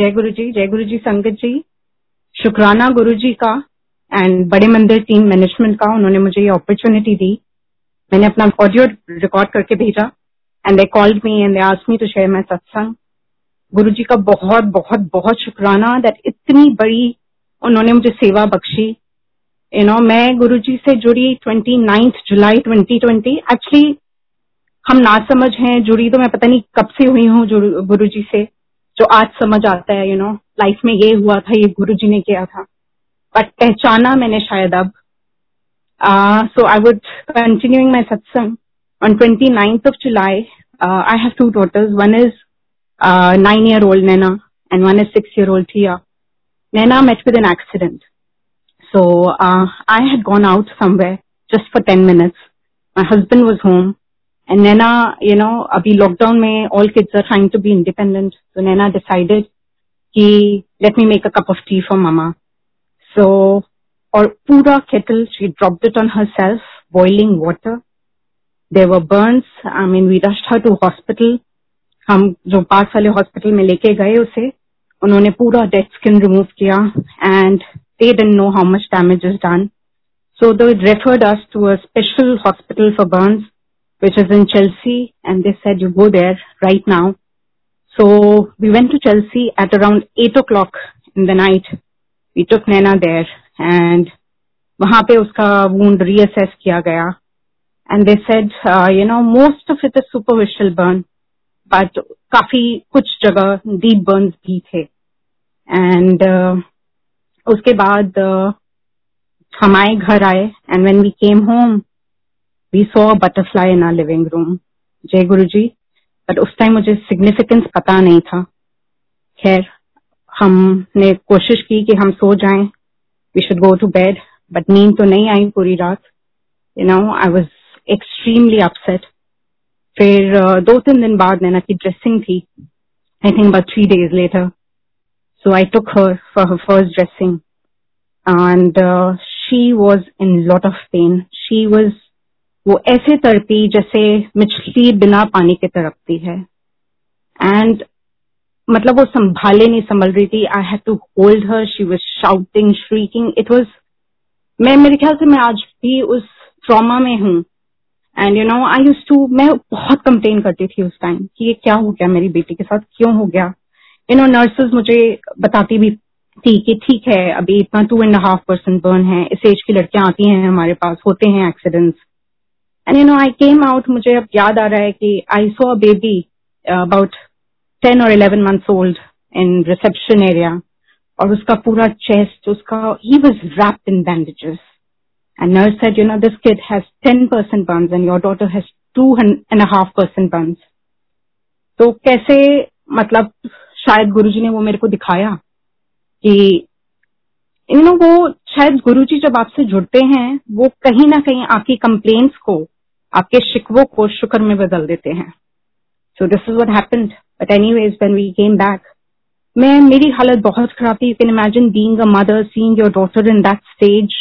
जय गुरु जी जय गुरु जी संगत जी। शुक्राना गुरु जी का एंड बड़े मंदिर टीम मैनेजमेंट का, उन्होंने मुझे ये अपॉर्चुनिटी दी। मैंने अपना ऑडियो रिकॉर्ड करके भेजा and they called me and they asked me to share my satsang Guru ji का बहुत बहुत बहुत शुक्राना दैट इतनी बड़ी उन्होंने मुझे सेवा बख्शी। यू नो मैं गुरु जी से जुड़ी twenty ninth July twenty twenty actually हम ना समझ हैं, जुड़ी तो मैं पता नहीं कब से हुई हूँ गुरु जी से। जो आज समझ आता है यू नो लाइफ में ये हुआ था, ये गुरु जी ने किया था। बट पहचाना मैंने शायद अब। सो आई would continuing my satsang on twenty ninth of July I have two daughters one is nine year old Naina and one is six year old थी Naina met with an accident so I have gone out somewhere just for ten minutes my husband was home And Nana, you know, abhi lockdown mein all kids are trying to be independent. So Nana decided कि let me make a cup of tea for mama. So और पूरा kettle she dropped it on herself, boiling water. There were burns. I mean, we rushed her to hospital. हम जो पास वाले hospital में लेके गए उसे उन्होंने पूरा डेड स्किन रिमूव किया and they didn't know how much damage is done. So they referred us to a special hospital for burns which is in Chelsea, and they said, you go there right now. So we went to Chelsea at around 8 o'clock in the night. We took Nana there, and वहां पे उसका wound reassess किया गया. And they said, uh, you know, most of it is superficial burn, but काफी कुछ जगह deep burns भी थे. And uh, उसके बाद uh, हम आए घर आए, and when we came home, we saw butterfly in our living room जय गुरु जी बट उस टाइम मुझे सिग्निफिकेंस पता नहीं था। खैर, हमने कोशिश की कि हम सो जाएँ। We should go to bed but नींद तो नहीं आई पूरी रात। You know I was extremely upset फिर दो तीन दिन बाद नैना की ड्रेसिंग थी। I think about three days later so I took her for her first dressing and she was in lot of pain she was वो ऐसे तड़पी जैसे मछली बिना पानी के तड़पती है। एंड मतलब वो संभाले नहीं, संभल रही थी। I had to hold her she was shouting shrieking it was मैं, मेरे ख्याल से मैं आज भी उस ट्रॉमा में हूँ। And you know I used to मैं बहुत कंप्लेन करती थी उस टाइम कि ये क्या हो गया मेरी बेटी के साथ, क्यों हो गया। यू नो नर्सेज मुझे बताती भी थी कि ठीक है, अभी इतना two and half percent burn है। इस एज की लड़कियाँ आती हैं हमारे पास, होते हैं accidents and you know I came out मुझे अब याद आ रहा है कि I saw a baby about ten और eleven months old in reception area और उसका पूरा चेस्ट उसका ही was wrapped in bandages and nurse said you know this kid has ten percent burns and your daughter has two and half percent burns तो कैसे मतलब शायद गुरुजी ने वो मेरे को दिखाया कि यू नो वो, शायद गुरुजी जब आपसे जुड़ते हैं, वो कहीं ना कहीं आपकी कंप्लेन्ट्स को आपके शिकवों को शुक्र में बदल देते हैं। So this is what happened but anyways when we came back मैं मेरी हालत बहुत खराब थी। You can imagine being a mother seeing your daughter in that stage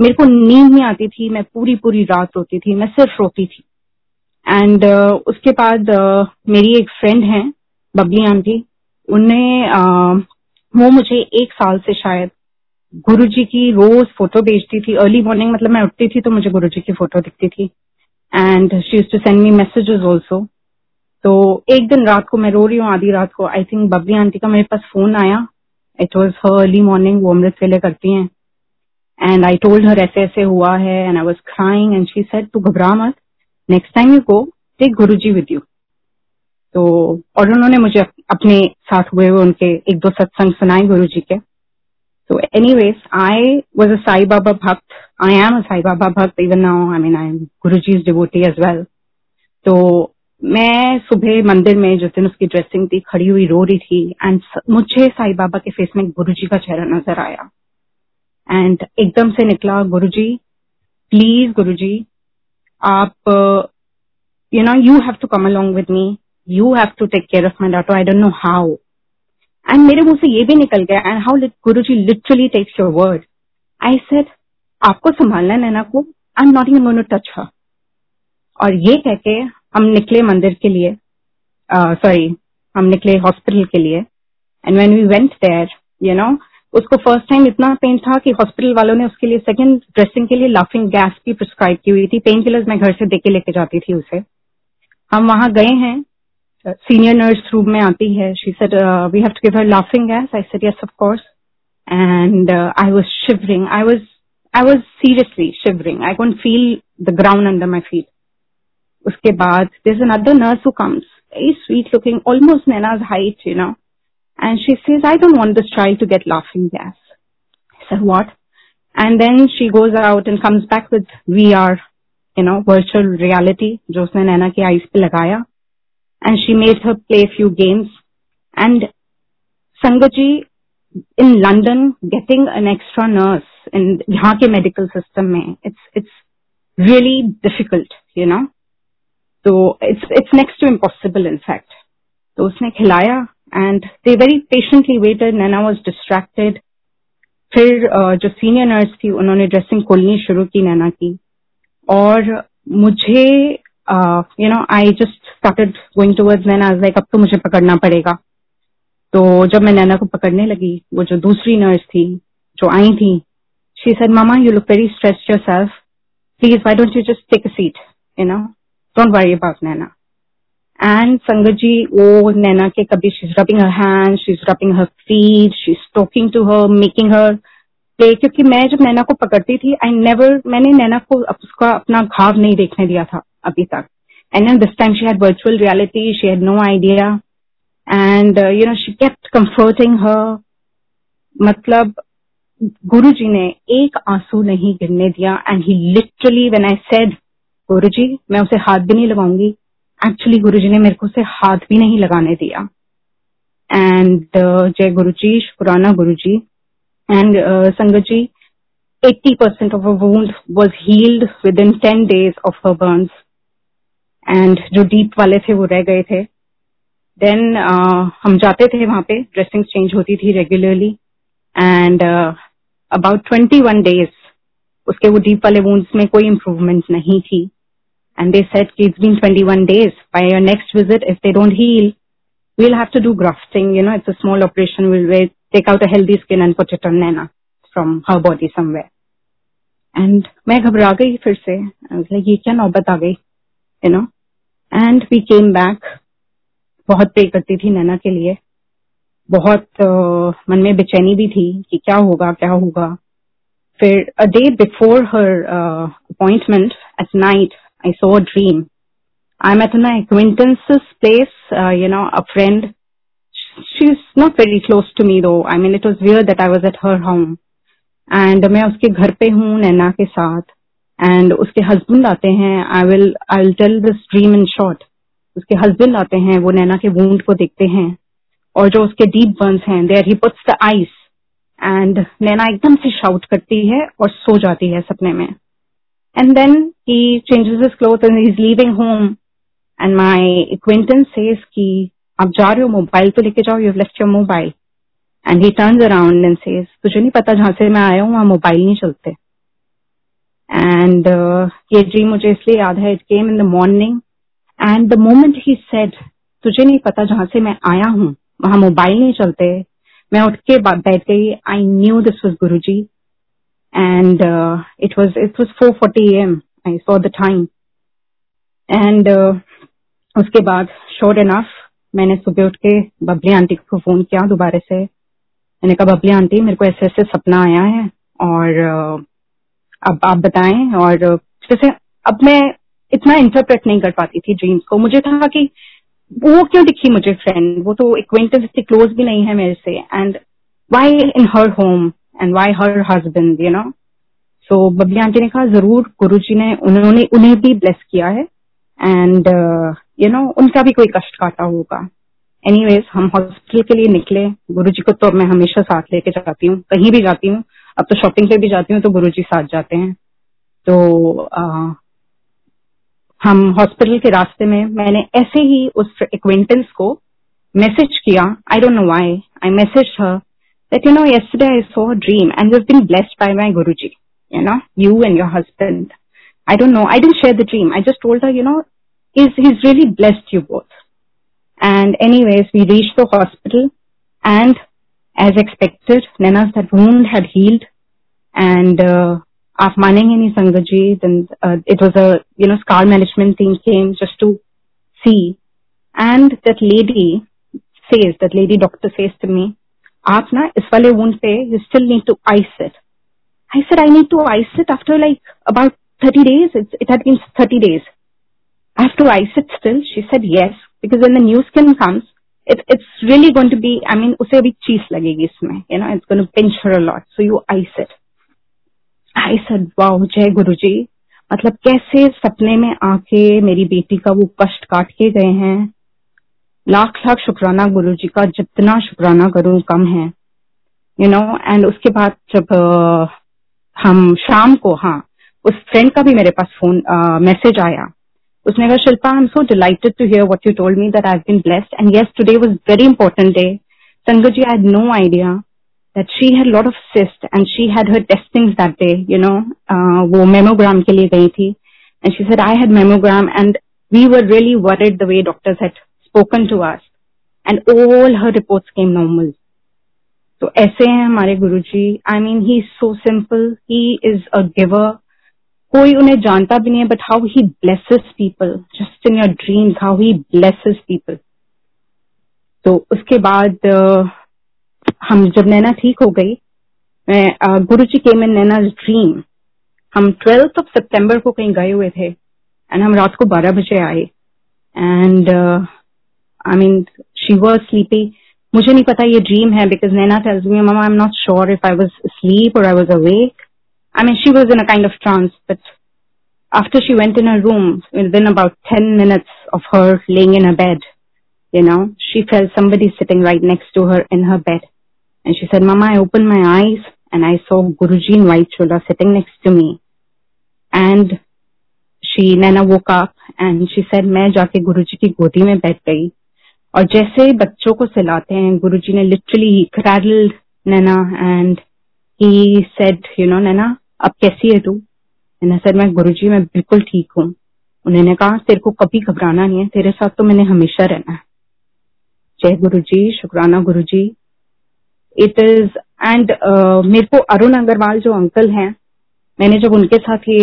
मेरे को नींद नहीं आती थी। मैं पूरी पूरी रात रोती थी। मैं सिर्फ़ रोती थी। एंड uh, उसके बाद uh, मेरी एक फ्रेंड है बबली आंटी। उनने uh, वो मुझे एक साल से शायद गुरु जी की रोज फ़ोटो भेजती थी। अर्ली मॉर्निंग मतलब मैं उठती थी तो मुझे गुरु जी की फ़ोटो दिखती थी। And she used to send me messages also तो एक दिन रात को मैं रो रही हूँ, आधी रात को। आई थिंक बबली आंटी का मेरे पास फ़ोन आया। It was her early morning वो अमृत वेले करती हैं। एंड आई टोल्ड हर ऐसे ऐसे हुआ है and I was crying and she said तू घबरा मत। Next time you go take Guru ji with you तो और उन्होंने मुझे अपने साथ हुए हुए उनके एक दो सत्संग सुनाए गुरु जी के। So anyways, I was a Sai Baba Bhakt. I am a Sai Baba Bhakt even now. I mean, I'm Guruji's devotee as well. तो मैं सुबह मंदिर में जिस दिन उसकी ड्रेसिंग थी खड़ी हुई रो रही थी एंड मुझे साई बाबा के फेस में गुरु जी का चेहरा नज़र आया एंड एकदम से निकला गुरु जी प्लीज़ गुरु जी आप you know you have to come along with me you have to take care of my daughter I don't know how and मेरे मुँह से ये भी निकल गया and how lit Guru ji literally takes your word I said आपको संभालना नैना को? I am not in to touch her और ये कह के हम निकले मंदिर के लिए सॉरी uh, हम निकले हॉस्पिटल के लिए. And when we went there you know उसको फ़र्स्ट टाइम इतना पेन था कि हॉस्पिटल वालों ने उसके लिए सेकंड ड्रेसिंग के लिए लाफिंग गैस भी प्रिस्क्राइब की हुई थी. पेन किलर्स मैं घर से देके लेके जाती थी उसे. हम वहाँ गए हैं senior nurse room mein aati hai. She said uh, we have to give her laughing gas. I said yes of course. And uh, i was shivering. I was i was seriously shivering. I couldn't feel the ground under my feet. Uske baad there's another nurse who comes. Very sweet looking almost nena's height you know. And she says i don't want this child to get laughing gas. I said what? And then she goes out and comes back with vr you know virtual reality jo usne nena ki eyes pe lagaya And she made her play a few games. And Sangaji in London getting an extra nurse in यहाँ के medical system में, it's, it's really difficult, you know. तो it's it's next to impossible in fact तो उसने खिलाया and they very patiently waited Naina was distracted फिर uh, जो senior nurse थी उन्होंने ड्रेसिंग खोलनी शुरू की नैना की और मुझे you know I just started going towards Naina like अब तो मुझे पकड़ना पड़ेगा तो जब मैं नैना को पकड़ने लगी वो जो दूसरी नर्स थी जो आई थी she said mama you look very stressed yourself please why don't you just take a seat you know Don't worry about Nana. And Sangaji, oh, Nana ke kabhi she's rubbing her hands, she's rubbing her feet, she's talking to her, making her play. क्योंकि मैं जब नैना को पकड़ती थी I never मैंने नैना को उसका अपना घाव नहीं देखने दिया था अभी तक। And this time she had virtual reality. She had no idea. And uh, you know she kept comforting her. मतलब गुरु जी ने एक आँसू नहीं गिरने दिया। And he literally when I said Guru ji मैं उसे हाथ भी नहीं लगाऊँगी एक्चुअली गुरु जी ने मेरे को उसे हाथ भी नहीं लगाने दिया। एंड uh, जय गुरु जी शुक्राना गुरु ji and uh, Sangat ji 80 percent of a was healed within ten days of her burns and जो डीप वाले थे वो रह गए थे। देन uh, हम जाते थे वहाँ पे ड्रेसिंग चेंज होती थी regularly and about twenty one days उसके वो डीप वाले वोन्स में कोई इम्प्रूवमेंट नहीं थी। And they said it's been twenty one days by your next visit if they don't heal we'll have to do grafting you know it's a small operation will we take out a healthy skin and put it Naina from her body somewhere and मैं घबरा गई फिर से। ये क्या नौबत आ गई? You know and we came back बहुत पे करती थी नैना के लिए। बहुत uh, मन में बेचैनी भी थी कि क्या होगा क्या होगा। फिर a day before her appointment at night I saw a dream I am at my acquaintance place you know a friend she is not very close to me though I mean it was where that I was at her home and मैं उसके घर पे हूँ नैना के साथ। And उसके husband आते हैं I will I will tell this dream in short उसके हस्बैंड आते हैं, वो नैना के वूंड को देखते हैं. और जो उसके डीप बर्न्स हैं there he puts the ice and Naina एकदम से शाउट करती है और सो जाती है सपने में. And then he changes his clothes and he's leaving home. And my acquaintance says कि, आप जा रहे हो मोबाइल तो लेके जाओ you left your mobile and he turns around and says तुझे नहीं पता जहाँ से मैं आया हूँ, वहाँ मोबाइल नहीं चलते. एंड uh, ये ड्रीम मुझे इसलिए याद है it came in the morning and the moment he said तुझे नहीं पता जहाँ से मैं आया हूँ वहाँ मोबाइल नहीं चलते. मैं उठ के बैठ गई I knew this was Guru ji uh, it was it was 4:40 a.m. I saw the time, and uh, उसके बाद श्योर इनफ मैंने सुबह उठ के बबली आंटी को फ़ोन किया दोबारा से. मैंने कहा बबली आंटी मेरे को ऐसे ऐसे सपना आया है और uh, अब आप बताएँ और जैसे अब मैं इतना इंटरप्रेट नहीं कर पाती थी ड्रीम्स को। मुझे था कि वो क्यों दिखी मुझे फ्रेंड वो तो एक्वेंटेंस इतनी क्लोज भी नहीं है मेरे से। And why in her home and why her husband you know so Babli aunty ने कहा, ज़रूर गुरु जी ने उन्होंने, उन्हें भी ब्लेस किया है। एंड यू नो उनका भी कोई कष्ट काटा होगा। एनीवेज हम हॉस्पिटल के लिए निकले। गुरु जी को तो मैं हमेशा साथ लेके जाती हूँ। कहीं भी जाती हूँ। अब तो शॉपिंग पे भी जाती हूँ तो गुरु जी साथ जाते हैं। तो आ, हम हॉस्पिटल के रास्ते में मैंने ऐसे ही उस एक्वेंटेंस को मैसेज किया। I don't know why I message her that you know yesterday I saw dream and been blessed by my Guru ji you know you and your husband I don't know I don't share the dream I just told you know is is really blessed you both and anyways we reach the hospital and As expected, Nana's that wound had healed, and uh, after manning any Sangaji, then uh, it was a you know scar management team came just to see, and that lady says that lady doctor says to me, "Aap na is wound pe you still need to ice it." I said I need to ice it after like about 30 days. It's, it had been 30 days. I have to ice it still. She said yes because when the new skin comes, it, it's really going to be I mean उसे अभी चीज़ लगेगी इसमें you know it's going to pinch her a lot. So you ice it. आई sir वाह जय गुरु जी. मतलब कैसे सपने में आके मेरी बेटी का वो कष्ट काट के गए हैं? लाख लाख शुक्राना गुरु जी का जितना शुक्राना करूँ कम है यू नो एंड उसके बाद जब हम शाम को हाँ उस फ्रेंड का भी मेरे पास फ़ोन मैसेज आया। उसने कहा Shilpa I am so delighted to hear what you told me that I been blessed and yes today was very important day sangat ji I had no idea that she had a lot of cysts and she had her testings that day, you know, uh, वो mammogram के लिए गई थी. And she said, I had mammogram and we were really worried the way doctors had spoken to us. And all her reports came normal. तो ऐसे हैं हमारे Guruji I mean he so simple he is a giver कोई उन्हें जानता भी नहीं है but how he blesses people just in your dreams how he blesses people तो उसके बाद हम जब नैना ठीक हो गई, मैं Guru ji came in Naina dream हम ट्वेल्थ ऑफ़ सितंबर को कहीं गए हुए थे एंड हम रात को बारह बजे आए and I mean she was sleepy मुझे नहीं पता ये ड्रीम है because Naina tells me mama I am not sure if I was sleep और I was awake I mean she was in a kind of trance but after she went in her room within about 10 minutes of her laying in her bed you know she felt somebody sitting right next to her in her bed And she said, Mama, I opened my eyes and I saw Guruji in white chola sitting next to me. And she, Nana woke up and she said, मैं जाके गुरुजी की गोदी में बैठ गई और जैसे बच्चों को सिलाते हैं गुरुजी ने literally cradled Naina and he said you know Naina अब कैसी है तू? मैंने सर मैं गुरुजी मैं बिल्कुल ठीक हूँ। उन्होंने कहा तेरे को कभी घबराना नहीं है तेरे साथ तो मैंने हमेशा रहना है। जय गुरु जी शुक्राना Guru ji it is and मेरे को अरुण अग्रवाल जो अंकल हैं मैंने जब उनके साथ ये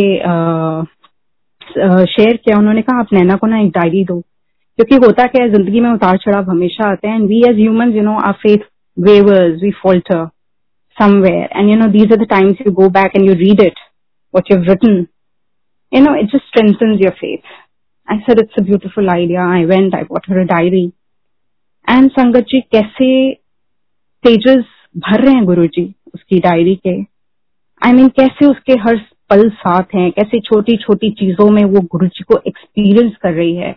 शेयर uh, किया उन्होंने कहा आप नैना को ना एक डायरी दो। क्योंकि होता क्या है ज़िंदगी में उतार चढ़ाव हमेशा आते हैं and we as human you know our faith wavers we falter somewhere and you know these are the times you go back and you read it what you've written you know it just strengthens your faith i said it's a beautiful idea i went i bought her a diary and sangat ji kaise pages भर रहे हैं गुरु जी उसकी diary के आई I mean mean, कैसे उसके हर पल साथ हैं कैसे छोटी छोटी चीजों में वो गुरु जी को एक्सपीरियंस कर रही है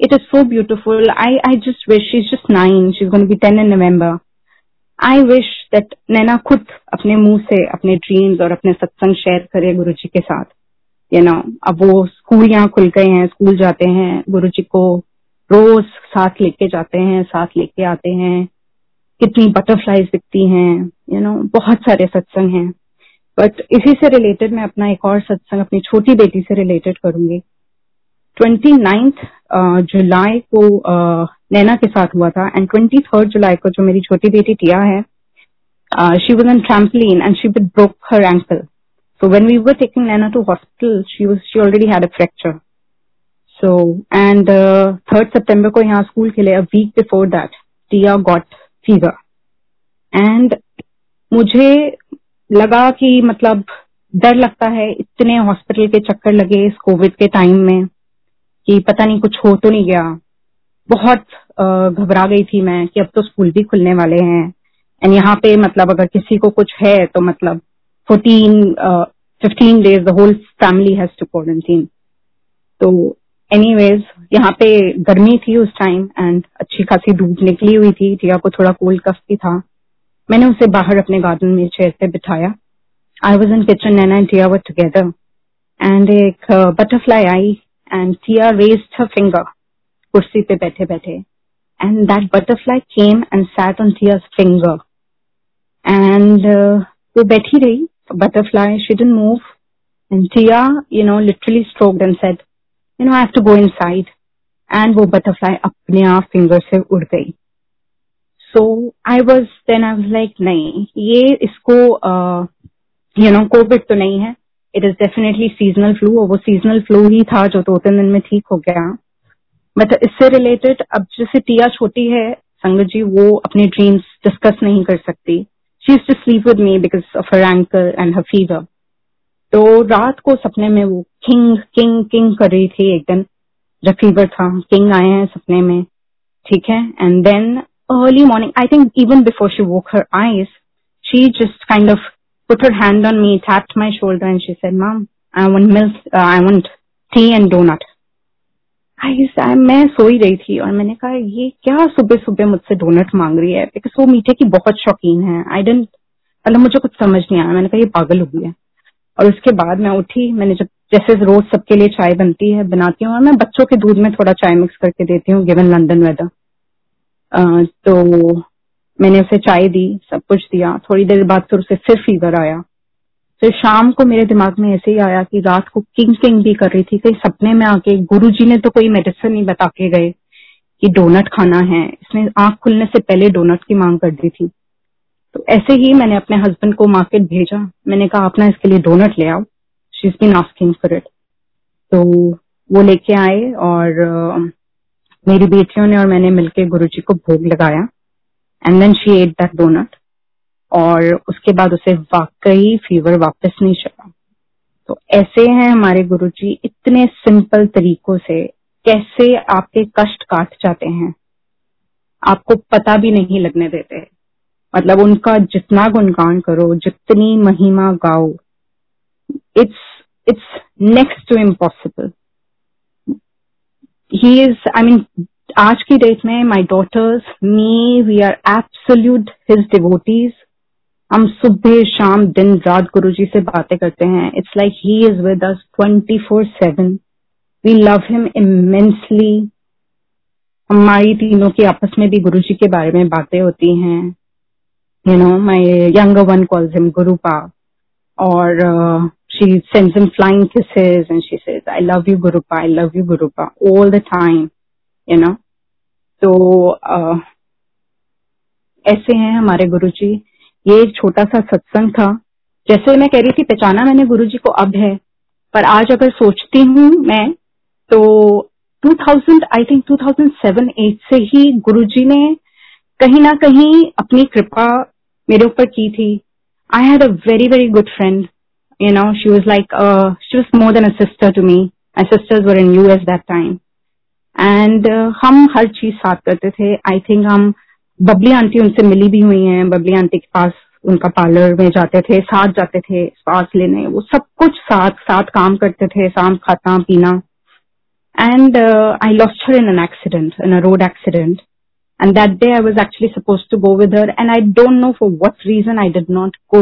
it is so beautiful I I just wish is just nine she is going be ten in November I wish that Naina खुद अपने मुँह से अपने ड्रीम्स और अपने सत्संग शेयर करे गुरु जी के साथ। यू नो अब वो स्कूल यहाँ खुल गए हैं, स्कूल जाते हैं गुरु जी को रोज साथ लेके जाते हैं, साथ लेके आते हैं। कितनी बटरफ्लाईज दिखती हैं यू नो बहुत सारे सत्संग हैं। बट इसी से रिलेटेड मैं अपना एक और सत्संग अपनी छोटी बेटी से रिलेटेड करूँगी। ट्वेंटी नाइन्थ जुलाई को नैना के साथ हुआ था। एंड ट्वेंटी थर्ड जुलाई को जो मेरी छोटी बेटी टिया है she was on trampoline and she broke her ankle when we were taking Nana to hospital, she was she already had a fracture. So and uh, 3rd September को यहाँ school के लिए a week before that, Tia got fever and मुझे लगा कि मतलब डर लगता है इतने हॉस्पिटल के चक्कर लगे इस कोविड के टाइम में कि पता नहीं कुछ हो तो नहीं गया। बहुत घबरा गई थी मैं कि अब तो स्कूल भी खुलने वाले हैं। एंड यहाँ पे मतलब अगर किसी को कुछ है तो मतलब fourteen fifteen days the whole family has to quarantine तो एनीवेज यहाँ पे गर्मी थी उस टाइम एंड अच्छी खासी धूप निकली हुई थी। टिया को थोड़ा कोल्ड कफ भी था। मैंने उसे बाहर अपने गार्डन में चेयर पे बिठाया। I was in kitchen and and Tia were together and एक butterfly I and Tia raised her finger कुर्सी पे बैठे बैठे and that butterfly came and sat on Tia's finger and वो बैठी रही butterfly she didn't move and Tia you know literally stroked and said you know I have to go inside and वो butterfly अपने आप finger से उड़ गई. So I was then I was like नहीं, ये इसको यू नो कोविड तो नहीं है. It is definitely seasonal flu और वो सीजनल फ्लू ही था जो दो तीन दिन में ठीक हो गया. बट इससे रिलेटेड अब जैसे टिया छोटी है संगत जी वो अपने ड्रीम्स डिस्कस नहीं कर सकती she is to sleep with me because of her ankle and her fever तो रात को सपने में वो किंग किंग किंग कर रही थी एक दिन जब फीवर था किंग आए हैं सपने में ठीक है and then early morning I think even before she woke her eyes she just kind of put her hand on me, tapped my shoulder, and she said, "Mom, I want milk. Uh, I want tea and donut." मैं सो ही रही थी और मैंने कहा, ये क्या सुबह सुबह मुझसे डोनट मांग रही है? बिकॉज़ वो मीठे की बहुत शौकीन है। आई डेंट मतलब मुझे कुछ समझ नहीं आया। मैंने कहा, ये पागल हो है। और उसके बाद मैं उठी, मैंने जब, जैसे रोज सबके लिए चाय बनती है, बनाती हूँ और मैं बच्चों के दूध में थोड़ा चाय मिक्स करके देती हूँ गिवन लंदन वेदर तो मैंने उसे चाय दी, सब कुछ दिया। थोड़ी देर बाद फिर उसे फिर फीवर आया। फिर शाम को मेरे दिमाग में ऐसे ही आया कि रात को किंग किंग भी कर रही थी कहीं सपने में आके गुरु जी ने तो कोई मेडिसिन नहीं बता के गए कि डोनट खाना है। इसने आँख खुलने से पहले डोनट की मांग कर दी थी। तो ऐसे ही मैंने अपने हस्बैंड को मार्केट भेजा। मैंने कहा अपना इसके लिए डोनट ले आओ। She is been asking for it तो वो लेके आए और uh, मेरी बेटियों ने और मैंने मिलके गुरुजी को भोग लगाया। And then she ate that doughnut और उसके बाद उसे वाकई फीवर वापस नहीं चला। तो ऐसे हैं हमारे गुरु जी इतने सिंपल तरीकों से कैसे आपके कष्ट काट जाते हैं। आपको पता भी नहीं लगने देते। मतलब उनका जितना गुणगान करो, जितनी महिमा गाओ it's it's next to impossible he is I mean आज की डेट में my daughters me we are absolute his devotees हम सुबह शाम दिन रात गुरु जी से बातें करते हैं। It's like he is with us twenty four seven we love him immensely हमारी तीनों की आपस में भी गुरु जी के बारे में बातें होती हैं। You know my younger one calls him Gurupa और she sends him flying kisses and she says, i love you gurupa i love you gurupa all the time, you know. तो ऐसे हैं हमारे गुरु जी ये एक छोटा सा सत्संग था। जैसे मैं कह रही थी, पहचाना मैंने गुरु जी को अब है। पर आज अगर सोचती हूँ मैं तो 2000 आई थिंक 2007-8 से ही गुरु जी ने कहीं ना कहीं अपनी कृपा मेरे ऊपर की थी। I had a very very good friend you know she was like she was more than a sister to me my sisters were in U S that time and हम हर चीज़ साथ करते थे। आई थिंक हम Babli aunty उनसे मिली भी हुई हैं, बबली आंटी के पास उनका पार्लर में जाते थे, साथ जाते थे, श्वास लेने, वो सब कुछ साथ साथ काम करते थे शाम खाता, पीना। And I lost her in an accident in a road accident and that day I was actually suppose to go with her and I don't know for what reason I did not go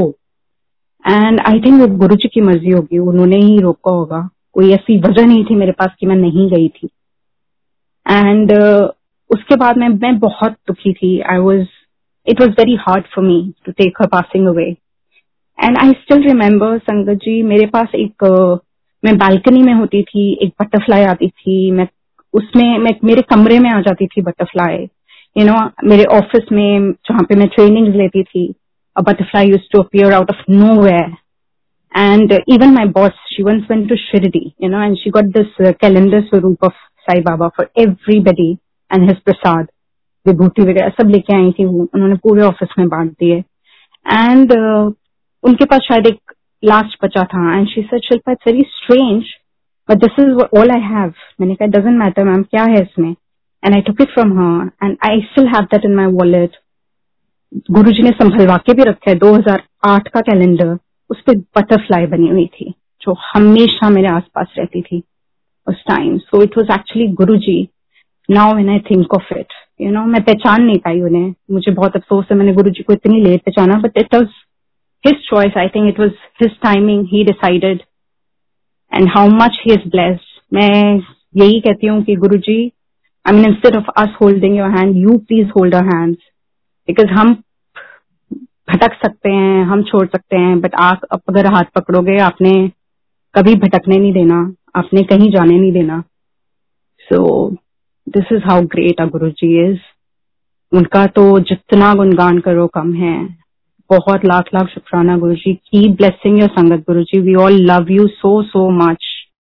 and I think वो गुरु जी की मर्ज़ी होगी, उन्होंने ही रोका होगा। कोई ऐसी वजह नहीं थी मेरे पास कि मैं नहीं गई थी। एंड उसके बाद मैं मैं बहुत दुखी थी. I was it was very hard for me to take her passing away and I still remember Sangat ji मेरे पास एक मैं बालकनी में होती थी एक बटरफ्लाई आती थी. मैं उसमें मैं मेरे कमरे में आ जाती थी बटरफ्लाई यू नो मेरे ऑफ़िस में जहाँ पे मैं ट्रेनिंग लेती थी a butterfly use to appear out of nowhere uh, even my boss she once went to shirdi you know and she got this uh, calendar swaroop of sai baba and his prasad vibhuti वगैरह सब लेके आई थी उन्होंने पूरे office में बांट दिए। And uh, उनके पास शायद एक लास्ट बचा था। And she said Shilpa it's very strange but this is all I have मैंने कहा डजेंट मैटर मैम क्या है इसमें? And I took it from her and I still have that in my wallet Guru ji ने संभलवा के भी रखा है। 2008 का कैलेंडर उस पर बटरफ्लाई बनी हुई थी जो हमेशा मेरे आसपास रहती थी उस time so it was actually Guru ji now when I think of it you know मैं पहचान नहीं पाई उन्हें। मुझे बहुत अफसोस है मैंने गुरु जी को इतनी लेट पहचाना but it was his choice I think it was his timing he decided and how much he is blessed मैं यही कहती हूँ कि Guru ji I mean instead of us holding your hand you please hold our hands because हम भटक सकते हैं हम छोड़ सकते हैं बट आप अगर हाथ पकड़ोगे आपने कभी भटकने नहीं देना आपने कहीं जाने नहीं देना। So so, this how great a Guru ji is उनका तो जितना गुणगान करो कम है। बहुत लाख लाख शुक्राना गुरु जी की blessing your Sangat Guru ji we all love you so so much